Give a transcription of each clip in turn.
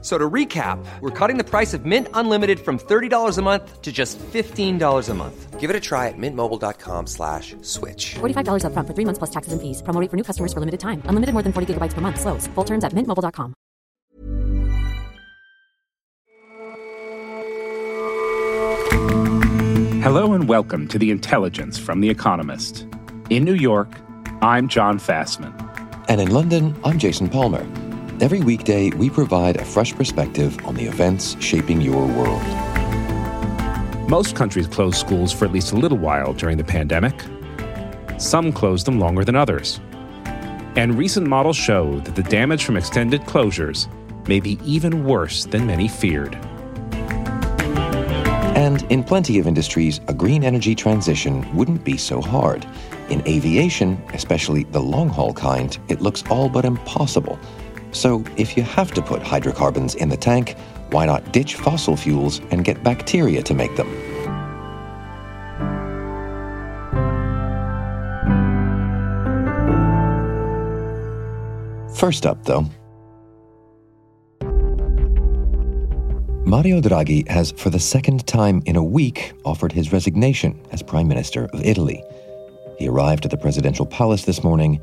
So to recap, we're cutting the price of Mint Unlimited from $30 a month to just $15 a month. Give it a try at mintmobile.com slash switch. $45 up front for three months plus taxes and fees. Promo rate for new customers for limited time. Unlimited more than 40 gigabytes per month. Slows. Full terms at mintmobile.com. Hello and welcome to The Intelligence from The Economist. In New York, I'm Jon Fasman. And in London, I'm Jason Palmer. Every weekday, we provide a fresh perspective on the events shaping your world. Most countries closed schools for at least a little while during the pandemic. Some closed them longer than others. And recent models show that the damage from extended closures may be even worse than many feared. And in plenty of industries, a green energy transition wouldn't be so hard. In aviation, especially the long haul kind, it looks all but impossible. So, if you have to put hydrocarbons in the tank, why not ditch fossil fuels and get bacteria to make them? First up, though, Mario Draghi has, for the second time in a week, offered his resignation as Prime Minister of Italy. He arrived at the presidential palace this morning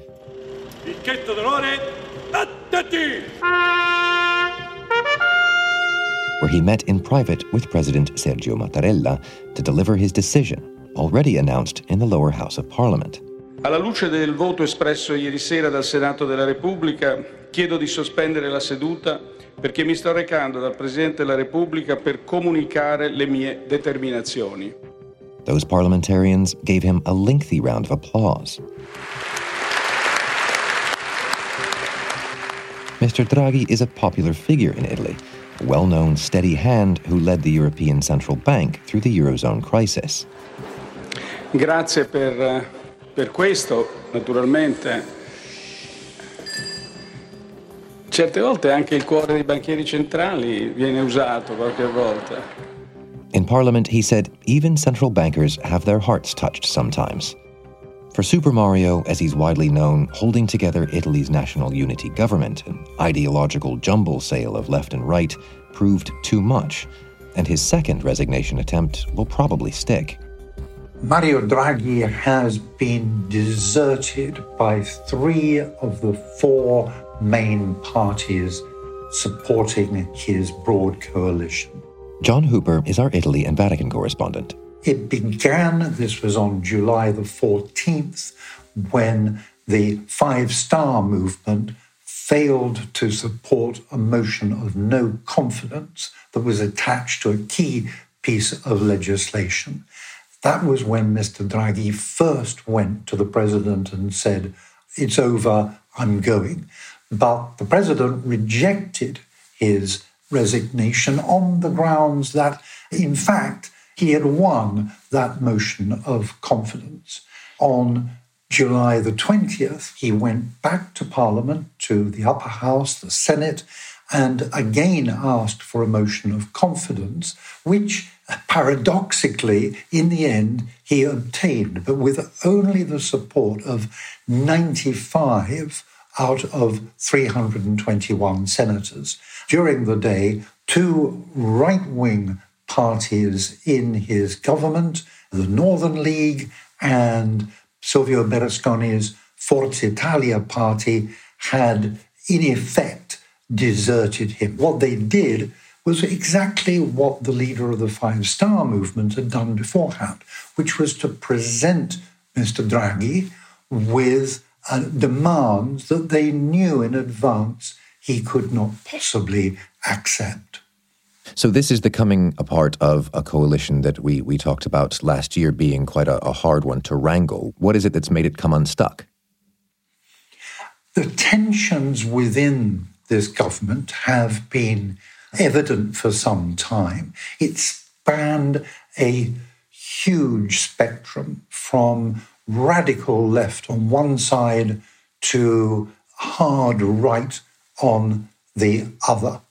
where he met in private with President Sergio Mattarella to deliver his decision, already announced in the lower house of parliament. Alla luce del voto espresso ieri sera dal Senato della Repubblica, chiedo di sospendere la seduta perché mi sto recando dal Presidente della Repubblica per comunicare le mie determinazioni. Those parliamentarians gave him a lengthy round of applause. Mr. Draghi is a popular figure in Italy, well known steady hand who led the European Central Bank through the Eurozone crisis. Grazie per, eh, per questo, naturalmente. Certe volte anche il cuore dei banchieri centrali viene usato qualche volta. In Parliament, he said even central bankers have their hearts touched sometimes. For Super Mario, as he's widely known, holding together Italy's national unity government, an ideological jumble sale of left and right, proved too much, and his second resignation attempt will probably stick. Mario Draghi has been deserted by three of the four main parties supporting his broad coalition. John Hooper is our Italy and Vatican correspondent. It began, this was on July the 14th, when the Five Star Movement failed to support a motion of no confidence that was attached to a key piece of legislation. That was when Mr. Draghi first went to the president and said, It's over, I'm going. But the president rejected his resignation on the grounds that, in fact, he had won that motion of confidence. On July the 20th, he went back to Parliament, to the upper house, the Senate, and again asked for a motion of confidence, which paradoxically, in the end, he obtained, but with only the support of 95 out of 321 senators. During the day, two right wing parties in his government, the Northern League and Silvio Berlusconi's Forza Italia party, had in effect deserted him. What they did was exactly what the leader of the Five Star Movement had done beforehand, which was to present Mr. Draghi with demands that they knew in advance he could not possibly accept. So this is the coming apart of a coalition that we we talked about last year being quite a, a hard one to wrangle. What is it that's made it come unstuck? The tensions within this government have been evident for some time. It spanned a huge spectrum from radical left on one side to hard right on the other.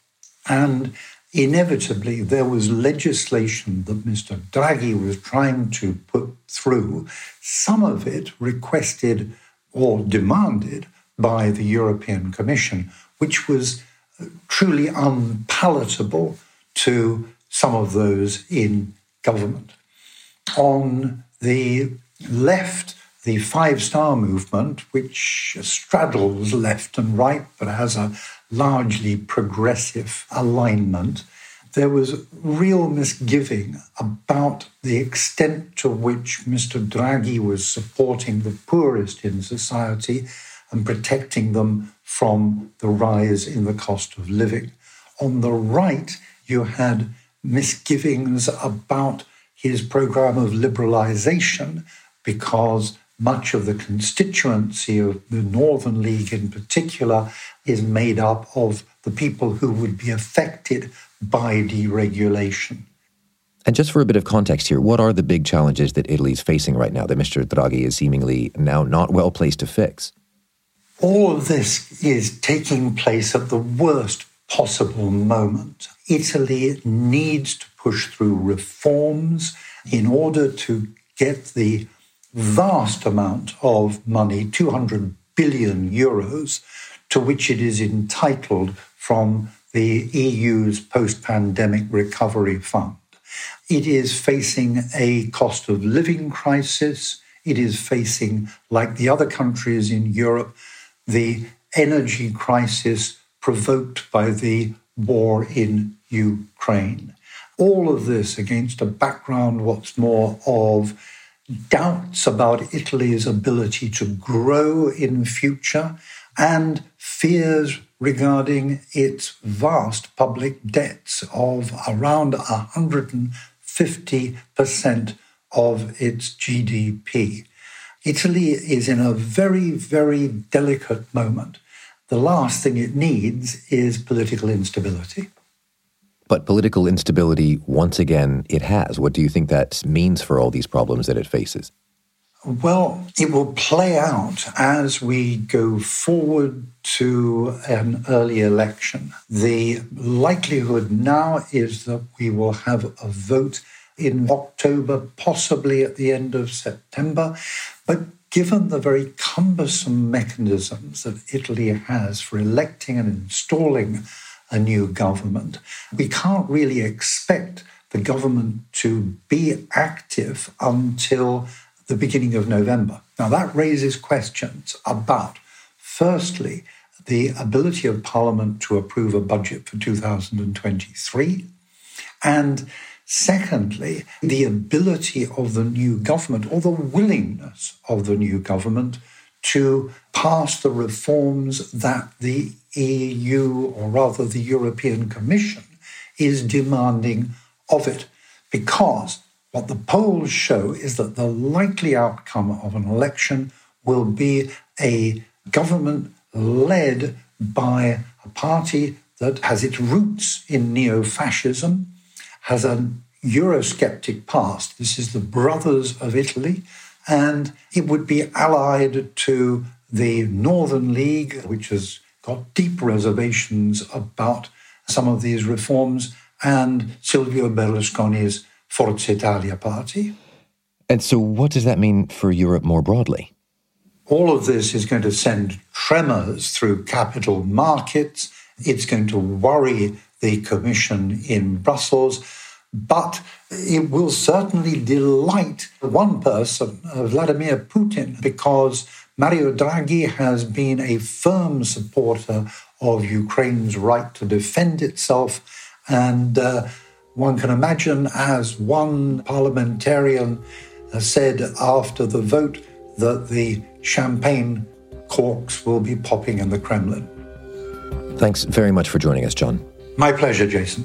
And inevitably, there was legislation that Mr. Draghi was trying to put through, some of it requested or demanded by the European Commission, which was uh, truly unpalatable to some of those in government. On the left, the Five Star Movement, which straddles left and right but has a largely progressive alignment, there was real misgiving about the extent to which Mr. Draghi was supporting the poorest in society and protecting them from the rise in the cost of living. On the right, you had misgivings about his program of liberalization because much of the constituency of the Northern League in particular is made up of the people who would be affected by deregulation. And just for a bit of context here, what are the big challenges that Italy is facing right now that Mr. Draghi is seemingly now not well placed to fix? All of this is taking place at the worst possible moment. Italy needs to push through reforms in order to get the vast amount of money, 200 billion euros, to which it is entitled from the EU's post pandemic recovery fund. It is facing a cost of living crisis. It is facing, like the other countries in Europe, the energy crisis provoked by the war in Ukraine. All of this against a background, what's more, of doubts about Italy's ability to grow in future and fears regarding its vast public debts of around 150% of its GDP. Italy is in a very, very delicate moment. The last thing it needs is political instability. But political instability, once again, it has. What do you think that means for all these problems that it faces? Well, it will play out as we go forward to an early election. The likelihood now is that we will have a vote in October, possibly at the end of September. But given the very cumbersome mechanisms that Italy has for electing and installing a new government, we can't really expect the government to be active until the beginning of November. Now, that raises questions about, firstly, the ability of Parliament to approve a budget for 2023, and secondly, the ability of the new government or the willingness of the new government to pass the reforms that the EU, or rather the European Commission, is demanding of it. Because what the polls show is that the likely outcome of an election will be a government led by a party that has its roots in neo fascism, has an Eurosceptic past. This is the Brothers of Italy, and it would be allied to the Northern League, which has got deep reservations about some of these reforms, and Silvio Berlusconi's Forza Italia party. And so, what does that mean for Europe more broadly? All of this is going to send tremors through capital markets. It's going to worry the Commission in Brussels but it will certainly delight one person, uh, Vladimir Putin, because Mario Draghi has been a firm supporter of Ukraine's right to defend itself. And uh, one can imagine, as one parliamentarian said after the vote, that the champagne corks will be popping in the Kremlin. Thanks very much for joining us, John. My pleasure, Jason.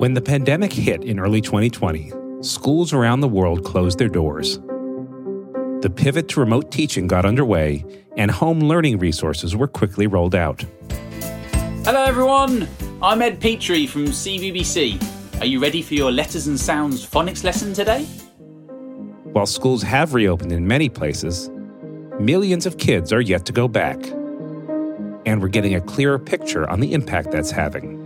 When the pandemic hit in early 2020, schools around the world closed their doors. The pivot to remote teaching got underway, and home learning resources were quickly rolled out. Hello, everyone. I'm Ed Petrie from CBBC. Are you ready for your letters and sounds phonics lesson today? While schools have reopened in many places, millions of kids are yet to go back. And we're getting a clearer picture on the impact that's having.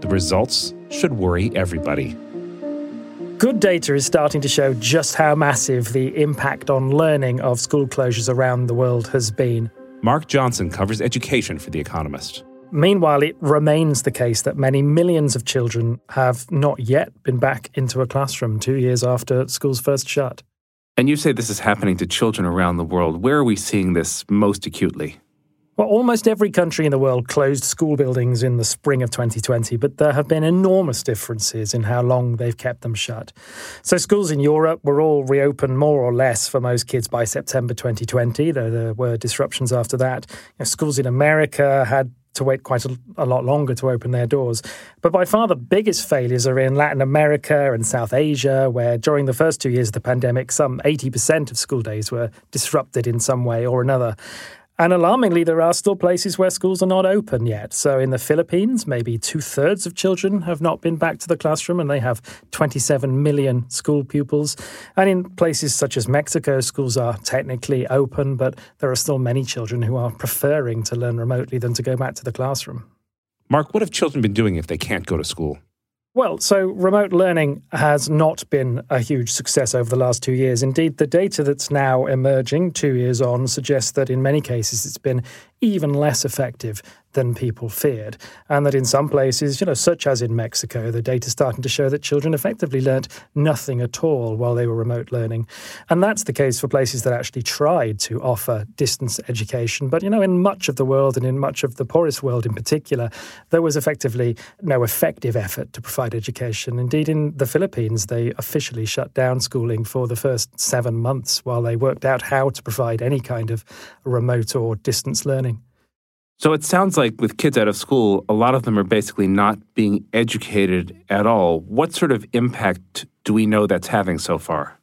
The results should worry everybody. Good data is starting to show just how massive the impact on learning of school closures around the world has been. Mark Johnson covers education for The Economist. Meanwhile, it remains the case that many millions of children have not yet been back into a classroom two years after schools first shut. And you say this is happening to children around the world. Where are we seeing this most acutely? Well, almost every country in the world closed school buildings in the spring of 2020, but there have been enormous differences in how long they've kept them shut. So, schools in Europe were all reopened more or less for most kids by September 2020, though there were disruptions after that. You know, schools in America had to wait quite a, a, lot longer to open their doors. But by far the biggest failures are in Latin America and South Asia, where during the first two years of the pandemic, some 80% of school days were disrupted in some way or another. And alarmingly, there are still places where schools are not open yet. So in the Philippines, maybe two thirds of children have not been back to the classroom, and they have 27 million school pupils. And in places such as Mexico, schools are technically open, but there are still many children who are preferring to learn remotely than to go back to the classroom. Mark, what have children been doing if they can't go to school? Well, so remote learning has not been a huge success over the last two years. Indeed, the data that's now emerging two years on suggests that in many cases it's been even less effective than people feared. And that in some places, you know, such as in Mexico, the data is starting to show that children effectively learnt nothing at all while they were remote learning. And that's the case for places that actually tried to offer distance education. But, you know, in much of the world and in much of the poorest world in particular, there was effectively no effective effort to provide education. Indeed, in the Philippines, they officially shut down schooling for the first seven months while they worked out how to provide any kind of remote or distance learning. So it sounds like with kids out of school, a lot of them are basically not being educated at all. What sort of impact do we know that's having so far?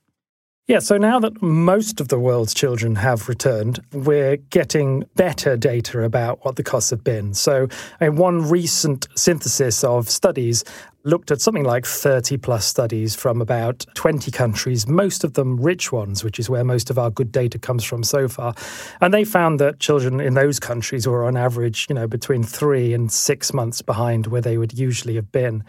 Yeah, so now that most of the world's children have returned, we're getting better data about what the costs have been. So, one recent synthesis of studies looked at something like 30 plus studies from about 20 countries, most of them rich ones, which is where most of our good data comes from so far. And they found that children in those countries were on average, you know, between three and six months behind where they would usually have been.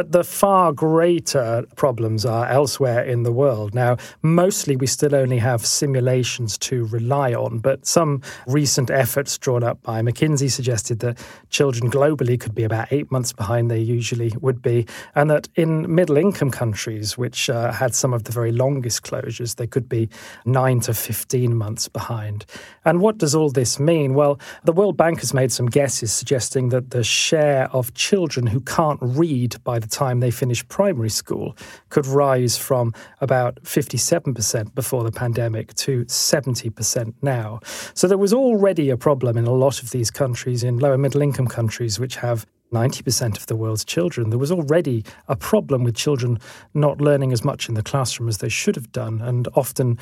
But the far greater problems are elsewhere in the world. Now, mostly we still only have simulations to rely on, but some recent efforts drawn up by McKinsey suggested that children globally could be about eight months behind they usually would be, and that in middle income countries, which uh, had some of the very longest closures, they could be nine to 15 months behind. And what does all this mean? Well, the World Bank has made some guesses suggesting that the share of children who can't read by the time they finish primary school could rise from about 57% before the pandemic to 70% now. So there was already a problem in a lot of these countries, in lower middle income countries, which have 90% of the world's children. There was already a problem with children not learning as much in the classroom as they should have done, and often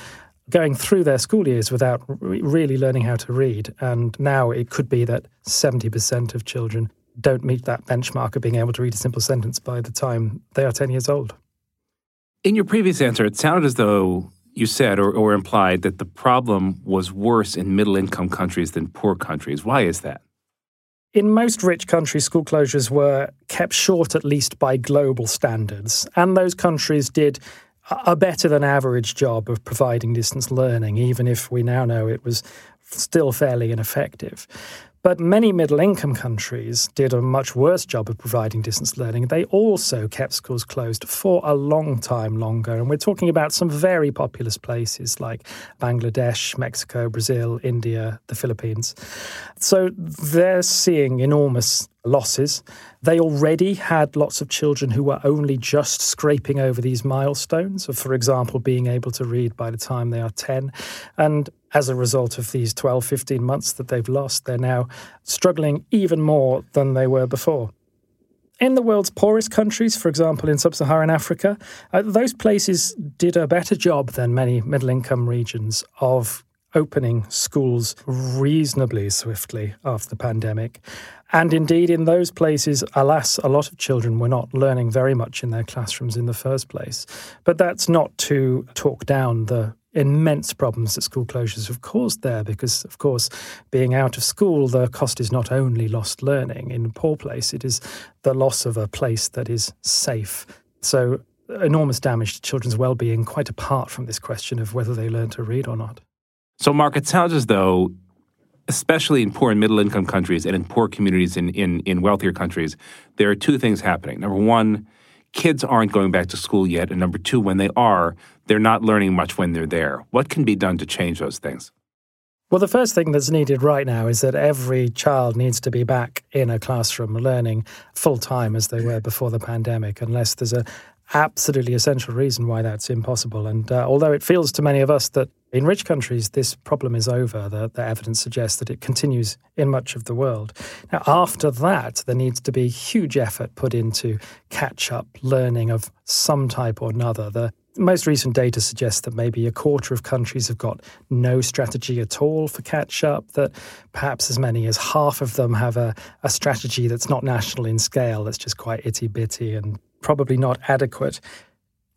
going through their school years without really learning how to read. And now it could be that 70% of children don't meet that benchmark of being able to read a simple sentence by the time they are 10 years old. In your previous answer, it sounded as though you said or, or implied that the problem was worse in middle income countries than poor countries. Why is that? In most rich countries, school closures were kept short at least by global standards, and those countries did a better than average job of providing distance learning, even if we now know it was still fairly ineffective. But many middle income countries did a much worse job of providing distance learning. They also kept schools closed for a long time longer. And we're talking about some very populous places like Bangladesh, Mexico, Brazil, India, the Philippines. So they're seeing enormous losses. They already had lots of children who were only just scraping over these milestones of, for example, being able to read by the time they are 10. And as a result of these 12, 15 months that they've lost, they're now struggling even more than they were before. In the world's poorest countries, for example, in sub Saharan Africa, uh, those places did a better job than many middle income regions of opening schools reasonably swiftly after the pandemic. And indeed, in those places, alas, a lot of children were not learning very much in their classrooms in the first place. But that's not to talk down the immense problems that school closures have caused there because, of course, being out of school, the cost is not only lost learning. In poor place, it is the loss of a place that is safe. So, enormous damage to children's well being, quite apart from this question of whether they learn to read or not. So, Mark, it sounds as though, especially in poor and middle income countries and in poor communities in, in, in wealthier countries, there are two things happening. Number one, kids aren't going back to school yet. And number two, when they are, they're not learning much when they're there. What can be done to change those things? Well, the first thing that's needed right now is that every child needs to be back in a classroom learning full time as they were before the pandemic, unless there's a absolutely essential reason why that's impossible. And uh, although it feels to many of us that in rich countries this problem is over, the, the evidence suggests that it continues in much of the world. Now, after that, there needs to be huge effort put into catch up learning of some type or another. The most recent data suggests that maybe a quarter of countries have got no strategy at all for catch up, that perhaps as many as half of them have a, a strategy that's not national in scale, that's just quite itty bitty and probably not adequate.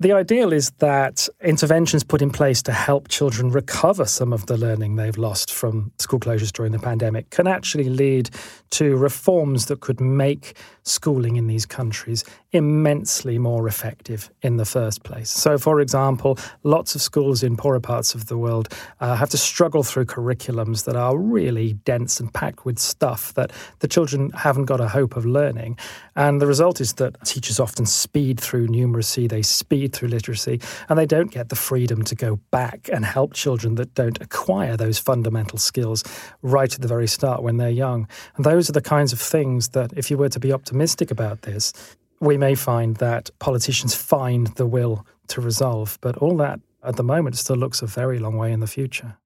The ideal is that interventions put in place to help children recover some of the learning they've lost from school closures during the pandemic can actually lead to reforms that could make schooling in these countries immensely more effective in the first place. So, for example, lots of schools in poorer parts of the world uh, have to struggle through curriculums that are really dense and packed with stuff that the children haven't got a hope of learning. And the result is that teachers often speed through numeracy, they speed through literacy, and they don't get the freedom to go back and help children that don't acquire those fundamental skills right at the very start when they're young. And those are the kinds of things that, if you were to be optimistic about this, we may find that politicians find the will to resolve. But all that at the moment still looks a very long way in the future.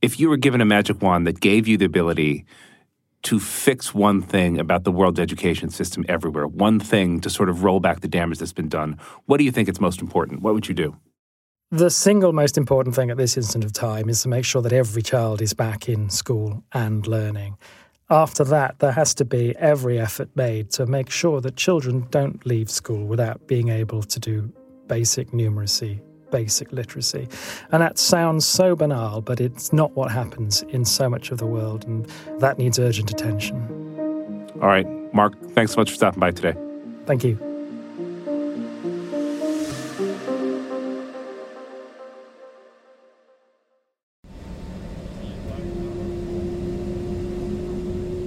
If you were given a magic wand that gave you the ability to fix one thing about the world education system everywhere, one thing to sort of roll back the damage that's been done, what do you think is most important? What would you do? The single most important thing at this instant of time is to make sure that every child is back in school and learning after that, there has to be every effort made to make sure that children don't leave school without being able to do basic numeracy, basic literacy. And that sounds so banal, but it's not what happens in so much of the world, and that needs urgent attention. All right. Mark, thanks so much for stopping by today. Thank you.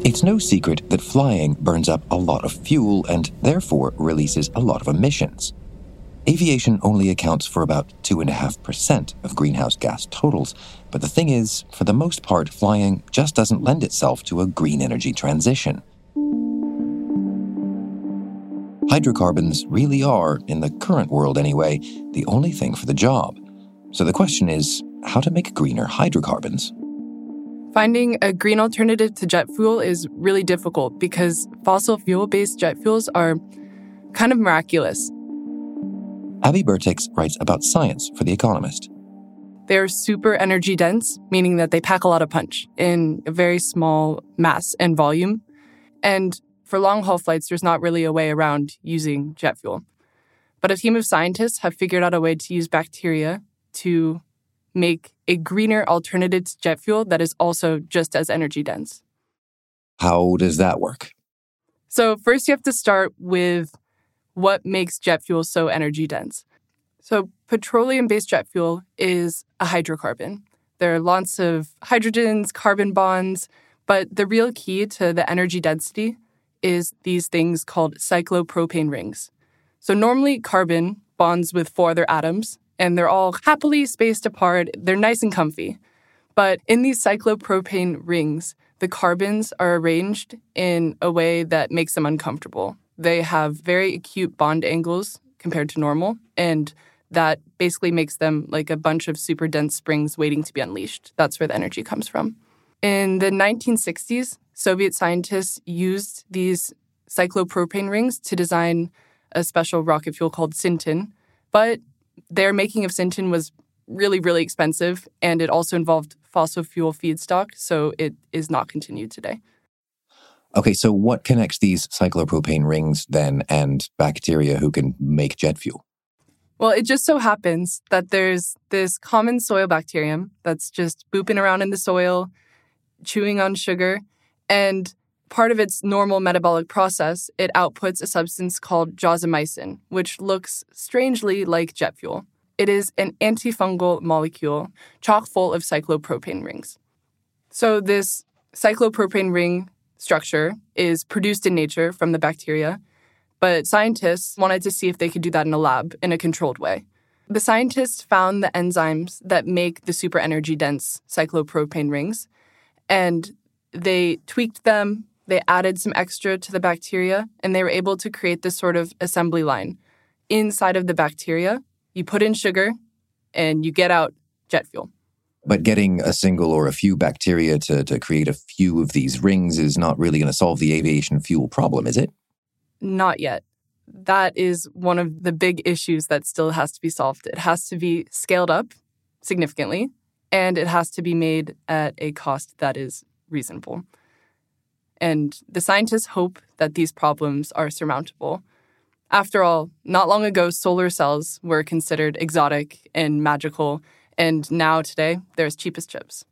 It's no secret that flying burns up a lot of fuel and therefore releases a lot of emissions. Aviation only accounts for about 2.5% of greenhouse gas totals, but the thing is, for the most part, flying just doesn't lend itself to a green energy transition. Hydrocarbons really are, in the current world anyway, the only thing for the job. So the question is how to make greener hydrocarbons. Finding a green alternative to jet fuel is really difficult because fossil fuel based jet fuels are kind of miraculous. Abby Bertics writes about science for The Economist. They're super energy dense, meaning that they pack a lot of punch in a very small mass and volume. And for long haul flights, there's not really a way around using jet fuel. But a team of scientists have figured out a way to use bacteria to make a greener alternative to jet fuel that is also just as energy dense. How does that work? So, first, you have to start with what makes jet fuel so energy dense. So, petroleum based jet fuel is a hydrocarbon. There are lots of hydrogens, carbon bonds, but the real key to the energy density is these things called cyclopropane rings. So, normally, carbon bonds with four other atoms, and they're all happily spaced apart. They're nice and comfy. But in these cyclopropane rings, the carbons are arranged in a way that makes them uncomfortable. They have very acute bond angles compared to normal, and that basically makes them like a bunch of super dense springs waiting to be unleashed. That's where the energy comes from. In the 1960s, Soviet scientists used these cyclopropane rings to design a special rocket fuel called Syntin, but their making of Syntin was really, really expensive, and it also involved fossil fuel feedstock, so it is not continued today. Okay, so what connects these cyclopropane rings then and bacteria who can make jet fuel? Well, it just so happens that there's this common soil bacterium that's just booping around in the soil, chewing on sugar, and part of its normal metabolic process, it outputs a substance called jawsamycin, which looks strangely like jet fuel. It is an antifungal molecule chock full of cyclopropane rings. So, this cyclopropane ring structure is produced in nature from the bacteria, but scientists wanted to see if they could do that in a lab in a controlled way. The scientists found the enzymes that make the super energy dense cyclopropane rings, and they tweaked them, they added some extra to the bacteria, and they were able to create this sort of assembly line. Inside of the bacteria, you put in sugar and you get out jet fuel. But getting a single or a few bacteria to, to create a few of these rings is not really going to solve the aviation fuel problem, is it? Not yet. That is one of the big issues that still has to be solved. It has to be scaled up significantly, and it has to be made at a cost that is reasonable. And the scientists hope that these problems are surmountable. After all, not long ago, solar cells were considered exotic and magical, and now today, they're as cheap as chips.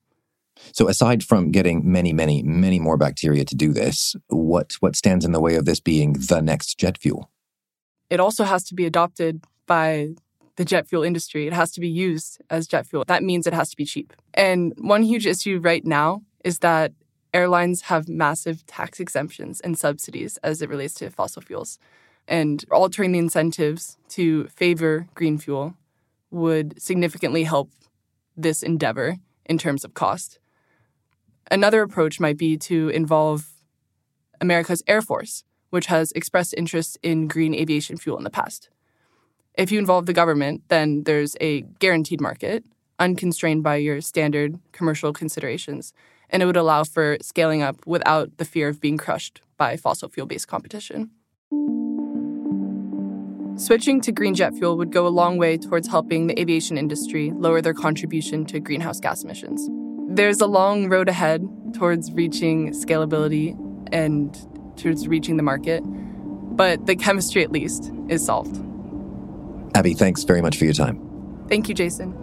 So, aside from getting many, many, many more bacteria to do this, what, what stands in the way of this being the next jet fuel? It also has to be adopted by the jet fuel industry. It has to be used as jet fuel. That means it has to be cheap. And one huge issue right now is that airlines have massive tax exemptions and subsidies as it relates to fossil fuels and altering the incentives to favor green fuel would significantly help this endeavor in terms of cost. Another approach might be to involve America's Air Force, which has expressed interest in green aviation fuel in the past. If you involve the government, then there's a guaranteed market, unconstrained by your standard commercial considerations, and it would allow for scaling up without the fear of being crushed by fossil fuel based competition. Switching to green jet fuel would go a long way towards helping the aviation industry lower their contribution to greenhouse gas emissions. There's a long road ahead towards reaching scalability and towards reaching the market, but the chemistry at least is solved. Abby, thanks very much for your time. Thank you, Jason.